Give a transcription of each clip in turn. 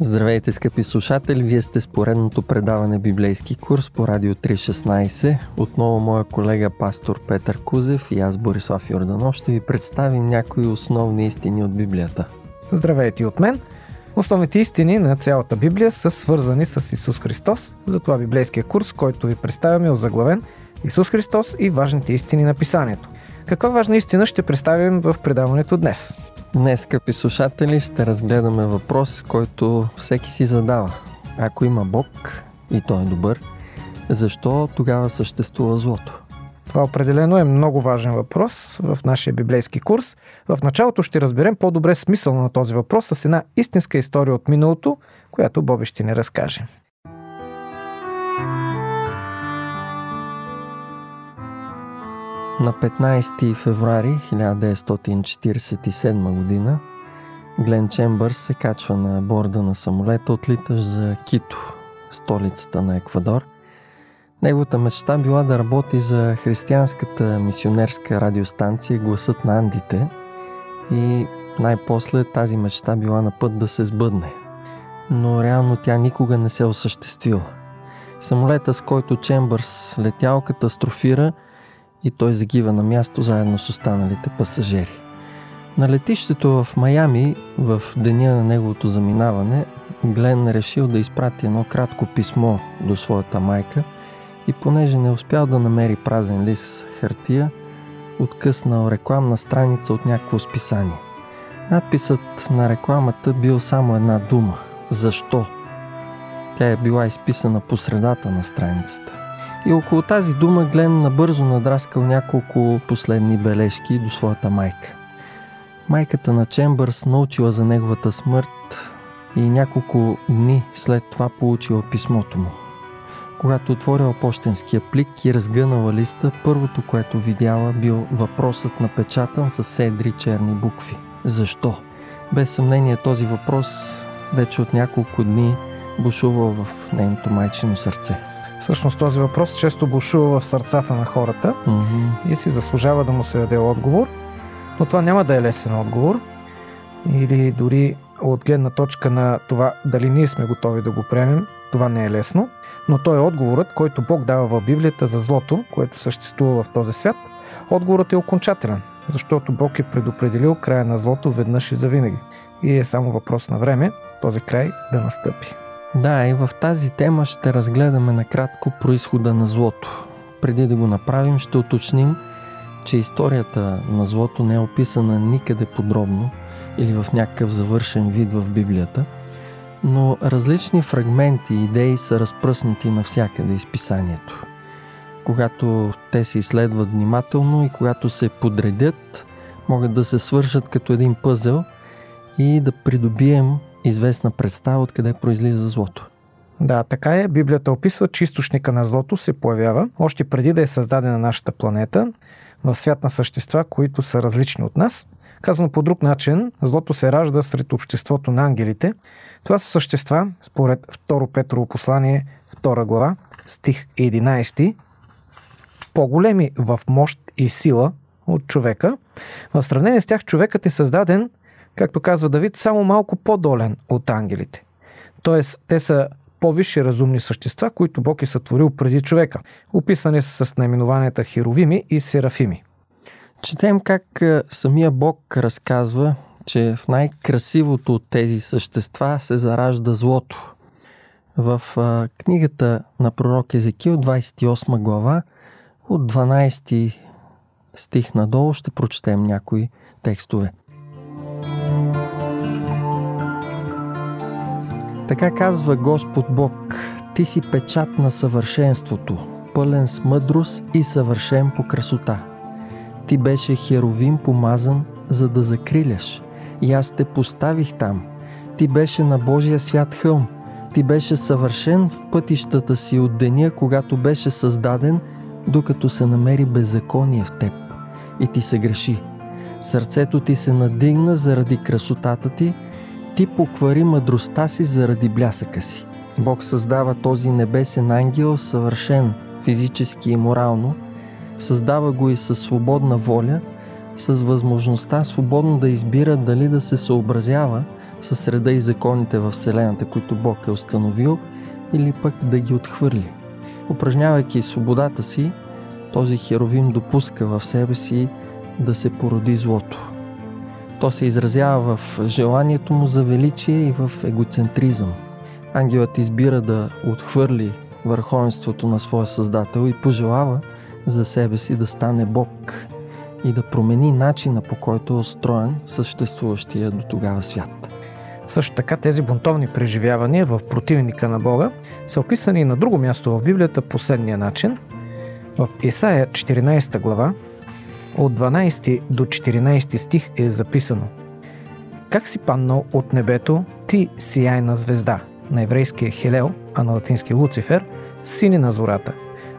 Здравейте, скъпи слушатели! Вие сте с поредното предаване Библейски курс по Радио 316. Отново моя колега пастор Петър Кузев и аз Борислав Йорданов ще ви представим някои основни истини от Библията. Здравейте от мен! Основните истини на цялата Библия са свързани с Исус Христос, затова библейския курс, който ви представяме е озаглавен Исус Христос и важните истини на Писанието. Каква важна истина ще представим в предаването днес? Днес, скъпи слушатели, ще разгледаме въпрос, който всеки си задава. Ако има Бог и той е добър, защо тогава съществува злото? Това определено е много важен въпрос в нашия библейски курс. В началото ще разберем по-добре смисъл на този въпрос с една истинска история от миналото, която Боби ще ни разкаже. На 15 февруари 1947 година Глен Чембърс се качва на борда на самолета, отлитащ за Кито, столицата на Еквадор. Неговата мечта била да работи за християнската мисионерска радиостанция Гласът на Андите и най-после тази мечта била на път да се сбъдне. Но реално тя никога не се осъществила. Самолета, с който Чембърс летял, катастрофира – и той загива на място заедно с останалите пасажери. На летището в Майами, в деня на неговото заминаване, Глен решил да изпрати едно кратко писмо до своята майка и понеже не успял да намери празен лист хартия, откъснал рекламна страница от някакво списание. Надписът на рекламата бил само една дума – защо? Тя е била изписана по средата на страницата. И около тази дума Глен набързо надраскал няколко последни бележки до своята майка. Майката на Чембърс научила за неговата смърт и няколко дни след това получила писмото му. Когато отворила почтенския плик и разгънала листа, първото, което видяла, бил въпросът напечатан с седри черни букви. Защо? Без съмнение този въпрос вече от няколко дни бушувал в нейното майчино сърце. Всъщност този въпрос често бушува в сърцата на хората mm-hmm. и си заслужава да му се даде отговор, но това няма да е лесен отговор или дори от гледна точка на това дали ние сме готови да го приемем, това не е лесно, но той е отговорът, който Бог дава в Библията за злото, което съществува в този свят. Отговорът е окончателен, защото Бог е предопределил края на злото веднъж и завинаги. И е само въпрос на време този край да настъпи. Да, и в тази тема ще разгледаме накратко происхода на злото. Преди да го направим, ще уточним, че историята на злото не е описана никъде подробно или в някакъв завършен вид в Библията, но различни фрагменти и идеи са разпръснати навсякъде из писанието. Когато те се изследват внимателно и когато се подредят, могат да се свършат като един пъзел и да придобием известна представа откъде произлиза злото. Да, така е. Библията описва, че източника на злото се появява още преди да е създадена нашата планета в свят на същества, които са различни от нас. Казано по друг начин, злото се ражда сред обществото на ангелите. Това са същества, според 2 Петрово послание, 2 глава, стих 11, по-големи в мощ и сила от човека. В сравнение с тях човекът е създаден както казва Давид, само малко по-долен от ангелите. Тоест, те са по-висши разумни същества, които Бог е сътворил преди човека. Описани са с наименованията Херовими и Серафими. Четем как самия Бог разказва, че в най-красивото от тези същества се заражда злото. В книгата на пророк Езекил, 28 глава, от 12 стих надолу ще прочетем някои текстове. Така казва Господ Бог, ти си печат на съвършенството, пълен с мъдрост и съвършен по красота. Ти беше херовим помазан, за да закриляш, и аз те поставих там. Ти беше на Божия свят хълм, ти беше съвършен в пътищата си от деня, когато беше създаден, докато се намери беззаконие в теб. И ти се греши. Сърцето ти се надигна заради красотата ти – ти поквари мъдростта си заради блясъка си. Бог създава този небесен ангел съвършен физически и морално, създава го и със свободна воля, с възможността свободно да избира дали да се съобразява с реда и законите в Вселената, които Бог е установил, или пък да ги отхвърли. Упражнявайки свободата си, този херовим допуска в себе си да се породи злото. То се изразява в желанието му за величие и в егоцентризъм. Ангелът избира да отхвърли върховенството на своя Създател и пожелава за себе си да стане Бог и да промени начина по който е устроен съществуващия до тогава свят. Също така тези бунтовни преживявания в противника на Бога са описани и на друго място в Библията последния начин. В Исаия 14 глава от 12 до 14 стих е записано Как си паднал от небето, ти сияйна звезда, на еврейския Хелел, а на латински Луцифер, сини на зората.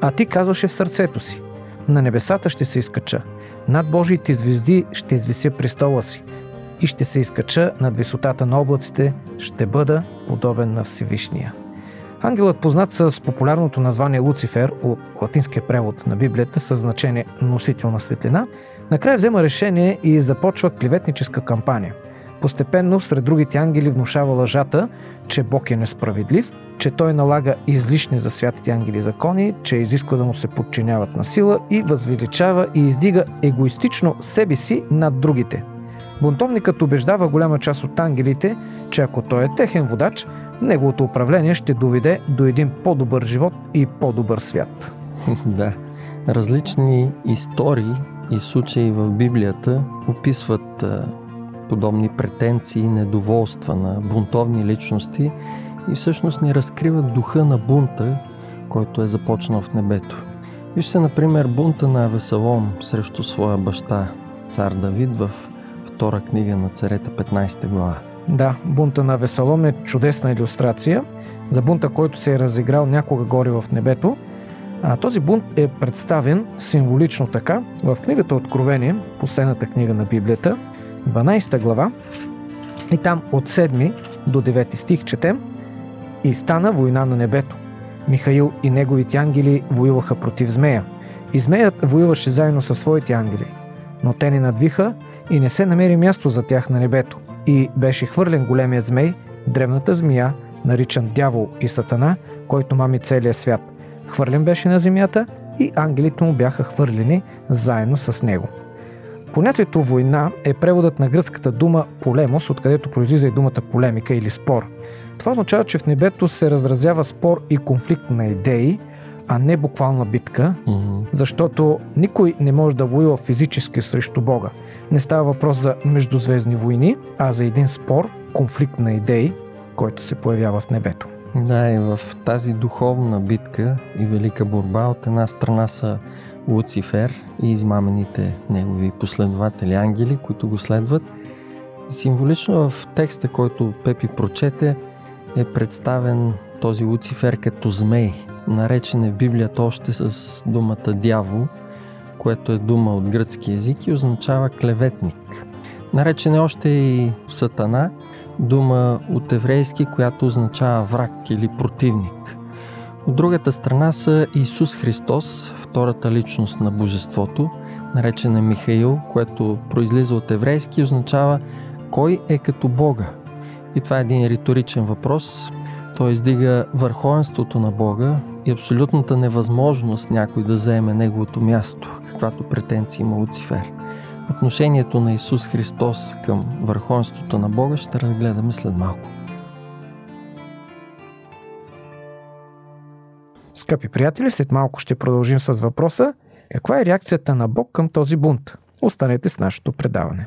А ти казваше в сърцето си, на небесата ще се изкача, над Божиите звезди ще извися престола си и ще се изкача над висотата на облаците, ще бъда подобен на Всевишния. Ангелът, познат с популярното название Луцифер от латинския превод на Библията със значение носител на светлина, накрая взема решение и започва клеветническа кампания. Постепенно сред другите ангели внушава лъжата, че Бог е несправедлив, че той налага излишни за святите ангели закони, че изисква да му се подчиняват на сила и възвеличава и издига егоистично себе си над другите. Бунтовникът убеждава голяма част от ангелите, че ако той е техен водач, неговото управление ще доведе до един по-добър живот и по-добър свят. Да. Различни истории и случаи в Библията описват подобни претенции и недоволства на бунтовни личности и всъщност ни разкриват духа на бунта, който е започнал в небето. Вижте, например, бунта на Авесалом срещу своя баща, цар Давид, в втора книга на царета 15 глава. Да, бунта на Весалом е чудесна иллюстрация за бунта, който се е разиграл някога горе в небето. А този бунт е представен символично така в книгата Откровение, последната книга на Библията, 12 глава. И там от 7 до 9 стих четем И стана война на небето. Михаил и неговите ангели воюваха против змея. И змеят воюваше заедно със своите ангели. Но те не надвиха и не се намери място за тях на небето. И беше хвърлен големият змей, древната змия, наричан дявол и сатана, който мами целия свят. Хвърлен беше на земята и ангелите му бяха хвърлени заедно с него. Понятието война е преводът на гръцката дума полемос, откъдето произлиза и думата полемика или спор. Това означава, че в небето се разразява спор и конфликт на идеи, а не буквална битка, mm-hmm. защото никой не може да воюва физически срещу Бога. Не става въпрос за междузвездни войни, а за един спор, конфликт на идеи, който се появява в небето. Да, и в тази духовна битка и велика борба от една страна са Луцифер и измамените негови последователи ангели, които го следват. Символично в текста, който Пепи прочете, е представен този Луцифер като змей, наречен е в Библията още с думата дявол, което е дума от гръцки язик и означава клеветник. Наречен е още и сатана, дума от еврейски, която означава враг или противник. От другата страна са Исус Христос, втората личност на Божеството, наречен е Михаил, което произлиза от еврейски и означава кой е като Бога. И това е един риторичен въпрос. Той издига върховенството на Бога и абсолютната невъзможност някой да заеме неговото място, каквато претенция има Луцифер. Отношението на Исус Христос към върховенството на Бога ще разгледаме след малко. Скъпи приятели, след малко ще продължим с въпроса каква е реакцията на Бог към този бунт. Останете с нашето предаване.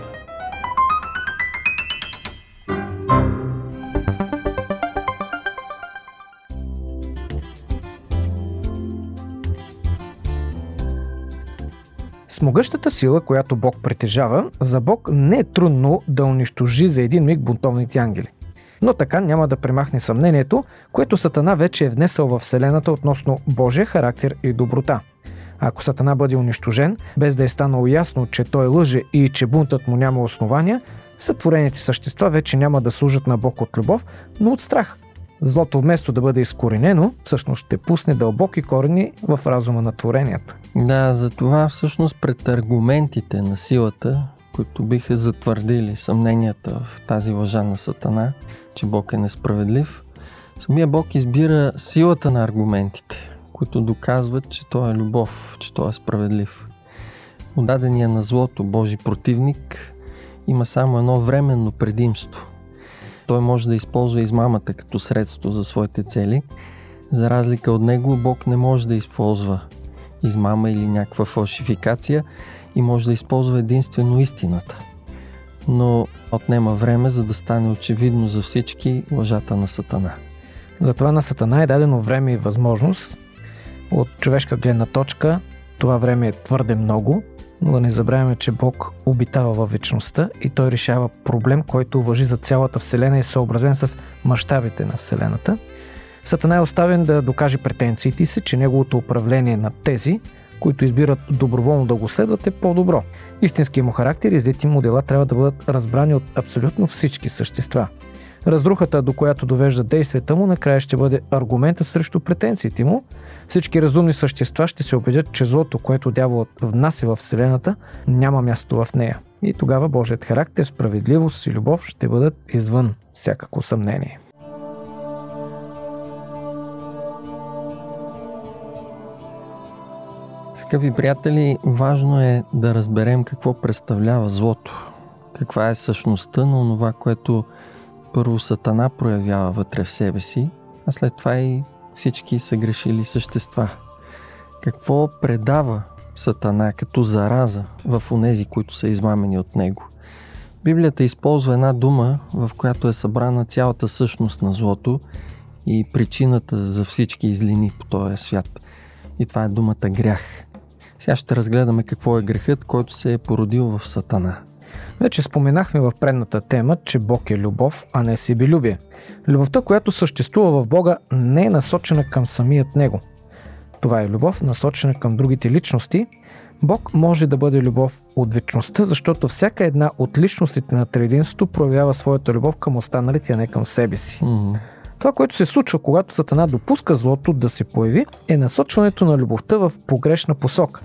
С могъщата сила, която Бог притежава, за Бог не е трудно да унищожи за един миг бунтовните ангели. Но така няма да премахне съмнението, което Сатана вече е внесъл в Вселената относно Божия характер и доброта. Ако Сатана бъде унищожен, без да е станало ясно, че той лъже и че бунтът му няма основания, сътворените същества вече няма да служат на Бог от любов, но от страх. Злото вместо да бъде изкоренено, всъщност ще пусне дълбоки корени в разума на творенията. Да, за това всъщност пред аргументите на силата, които биха затвърдили съмненията в тази лъжа на Сатана, че Бог е несправедлив, самия Бог избира силата на аргументите, които доказват, че Той е любов, че Той е справедлив. Отдадения на злото Божи противник има само едно временно предимство. Той може да използва измамата като средство за своите цели. За разлика от него, Бог не може да използва измама или някаква фалшификация и може да използва единствено истината. Но отнема време, за да стане очевидно за всички лъжата на Сатана. Затова на Сатана е дадено време и възможност. От човешка гледна точка това време е твърде много, но да не забравяме, че Бог обитава във вечността и той решава проблем, който въжи за цялата Вселена и е съобразен с мащабите на Вселената. Сатана е оставен да докаже претенциите си, че неговото управление на тези, които избират доброволно да го следват, е по-добро. Истинският му характер и злите му дела трябва да бъдат разбрани от абсолютно всички същества. Разрухата, до която довежда действията му, накрая ще бъде аргумента срещу претенциите му. Всички разумни същества ще се убедят, че злото, което дяволът внася в Вселената, няма място в нея. И тогава Божият характер, справедливост и любов ще бъдат извън всякакво съмнение. Скъпи приятели, важно е да разберем какво представлява злото. Каква е същността на това, което първо Сатана проявява вътре в себе си, а след това и всички са грешили същества. Какво предава Сатана като зараза в онези, които са измамени от него? Библията използва една дума, в която е събрана цялата същност на злото и причината за всички излини по този свят. И това е думата грях. Сега ще разгледаме какво е грехът, който се е породил в Сатана. Вече споменахме в предната тема, че Бог е любов, а не себелюбие. Любовта, която съществува в Бога, не е насочена към самият Него. Това е любов, насочена към другите личности. Бог може да бъде любов от вечността, защото всяка една от личностите на трединството проявява своята любов към останалите, а не към себе си. Mm-hmm. Това, което се случва, когато Сатана допуска злото да се появи, е насочването на любовта в погрешна посока.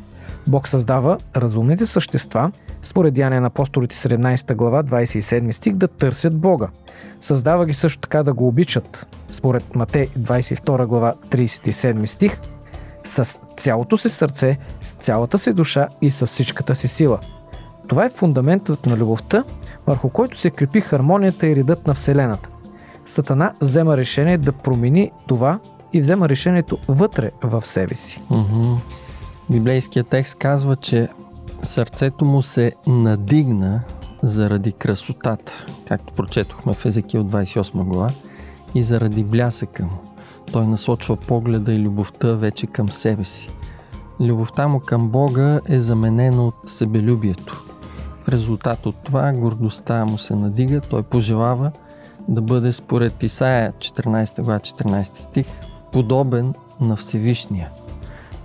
Бог създава разумните същества, според Дяния на апостолите 17 глава 27 стих, да търсят Бога. Създава ги също така да го обичат, според Матей 22 глава 37 стих, с цялото си сърце, с цялата си душа и с всичката си сила. Това е фундаментът на любовта, върху който се крепи хармонията и редът на Вселената. Сатана взема решение да промени това и взема решението вътре в себе си. Mm-hmm. Библейският текст казва, че сърцето му се надигна заради красотата, както прочетохме в Езекил 28 глава, и заради блясъка му. Той насочва погледа и любовта вече към себе си. Любовта му към Бога е заменена от себелюбието. В резултат от това гордостта му се надига, той пожелава да бъде според Исаия 14 глава 14 стих подобен на Всевишния –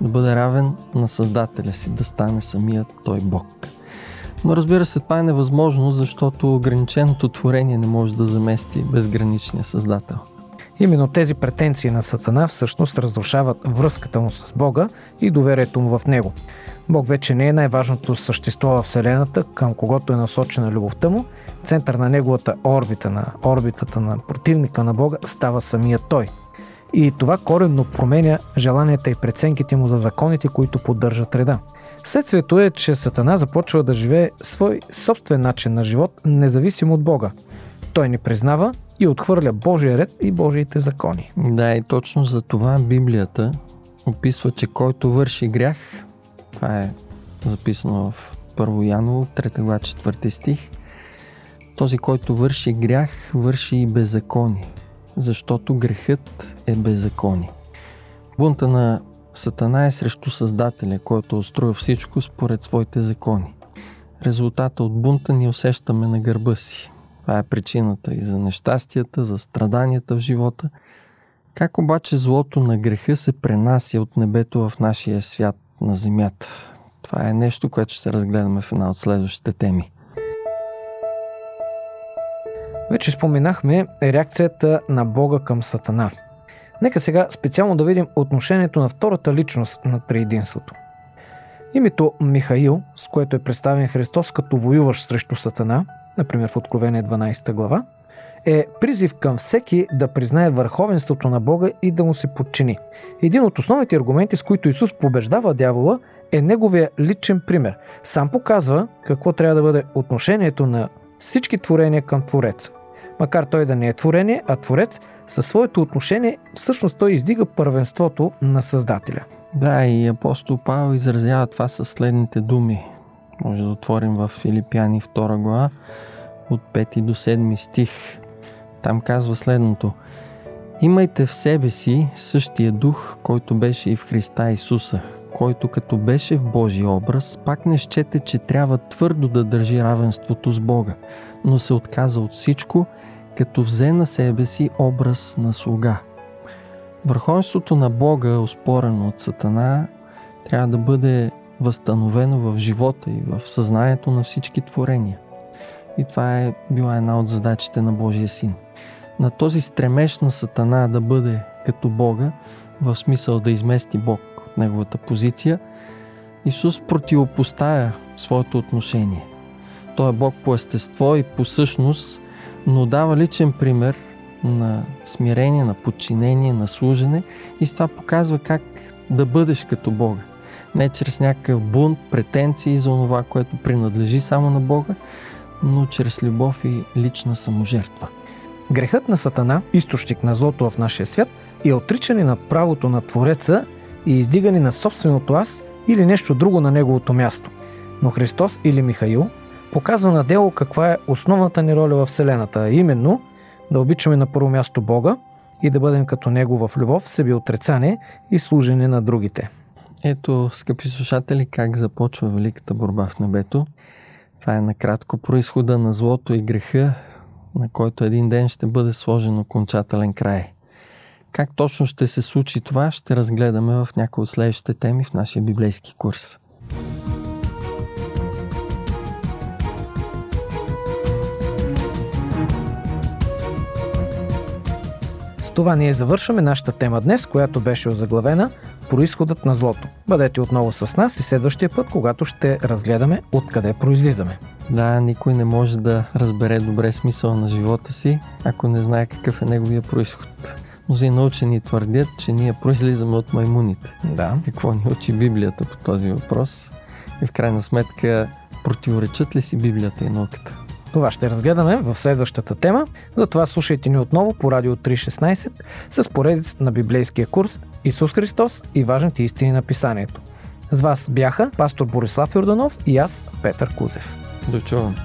да бъде равен на Създателя си, да стане самият той Бог. Но разбира се, това е невъзможно, защото ограниченото творение не може да замести безграничния Създател. Именно тези претенции на Сатана всъщност разрушават връзката му с Бога и доверието му в Него. Бог вече не е най-важното същество в Вселената, към когото е насочена любовта му. Център на неговата орбита, на орбитата на противника на Бога, става самия Той – и това коренно променя желанията и преценките му за законите, които поддържат реда. Следствието е, че Сатана започва да живее свой собствен начин на живот, независимо от Бога. Той не признава и отхвърля Божия ред и Божиите закони. Да, и точно за това Библията описва, че който върши грях, това е записано в 1 Яново, 3 глава, 4 стих, този, който върши грях, върши и беззаконие защото грехът е беззаконие. Бунта на Сатана е срещу Създателя, който устроил всичко според своите закони. Резултата от бунта ни усещаме на гърба си. Това е причината и за нещастията, за страданията в живота. Как обаче злото на греха се пренася от небето в нашия свят на земята? Това е нещо, което ще разгледаме в една от следващите теми. Вече споменахме реакцията на Бога към Сатана. Нека сега специално да видим отношението на втората личност на триединството. Името Михаил, с което е представен Христос като воюващ срещу Сатана, например в Откровение 12 глава, е призив към всеки да признае върховенството на Бога и да му се подчини. Един от основните аргументи, с които Исус побеждава дявола, е неговия личен пример. Сам показва какво трябва да бъде отношението на всички творения към Твореца. Макар той да не е творение, а Творец, със своето отношение всъщност той издига първенството на Създателя. Да, и апостол Павел изразява това със следните думи. Може да отворим в Филипяни 2 глава от 5 до 7 стих. Там казва следното. Имайте в себе си същия дух, който беше и в Христа Исуса, който като беше в Божий образ, пак не щете, че трябва твърдо да държи равенството с Бога, но се отказа от всичко, като взе на себе си образ на слуга. Върховенството на Бога, оспорено от Сатана, трябва да бъде възстановено в живота и в съзнанието на всички творения. И това е била една от задачите на Божия син. На този стремеж на Сатана да бъде като Бога, в смисъл да измести Бог от неговата позиция, Исус противопоставя своето отношение. Той е Бог по естество и по същност, но дава личен пример на смирение, на подчинение, на служене и с това показва как да бъдеш като Бога. Не чрез някакъв бунт, претенции за това, което принадлежи само на Бога, но чрез любов и лична саможертва. Грехът на Сатана, източник на злото в нашия свят, е отричане на правото на Твореца и издигане на собственото аз или нещо друго на неговото място. Но Христос или Михаил показва на дело каква е основната ни роля в Вселената, а именно да обичаме на първо място Бога и да бъдем като Него в любов, себе отрицание и служене на другите. Ето, скъпи слушатели, как започва великата борба в небето. Това е накратко происхода на злото и греха, на който един ден ще бъде сложен окончателен край. Как точно ще се случи това, ще разгледаме в някои от следващите теми в нашия библейски курс. С това ние завършваме нашата тема днес, която беше озаглавена Происходът на злото. Бъдете отново с нас и следващия път, когато ще разгледаме откъде произлизаме. Да, никой не може да разбере добре смисъла на живота си, ако не знае какъв е неговия происход. Мнозина учени твърдят, че ние произлизаме от маймуните. Да. Какво ни учи Библията по този въпрос? И в крайна сметка, противоречат ли си Библията и науката? Това ще разгледаме в следващата тема. Затова слушайте ни отново по Радио 316 с поредицата на библейския курс Исус Христос и важните истини на писанието. С вас бяха пастор Борислав Йорданов и аз, Петър Кузев. Дочувам.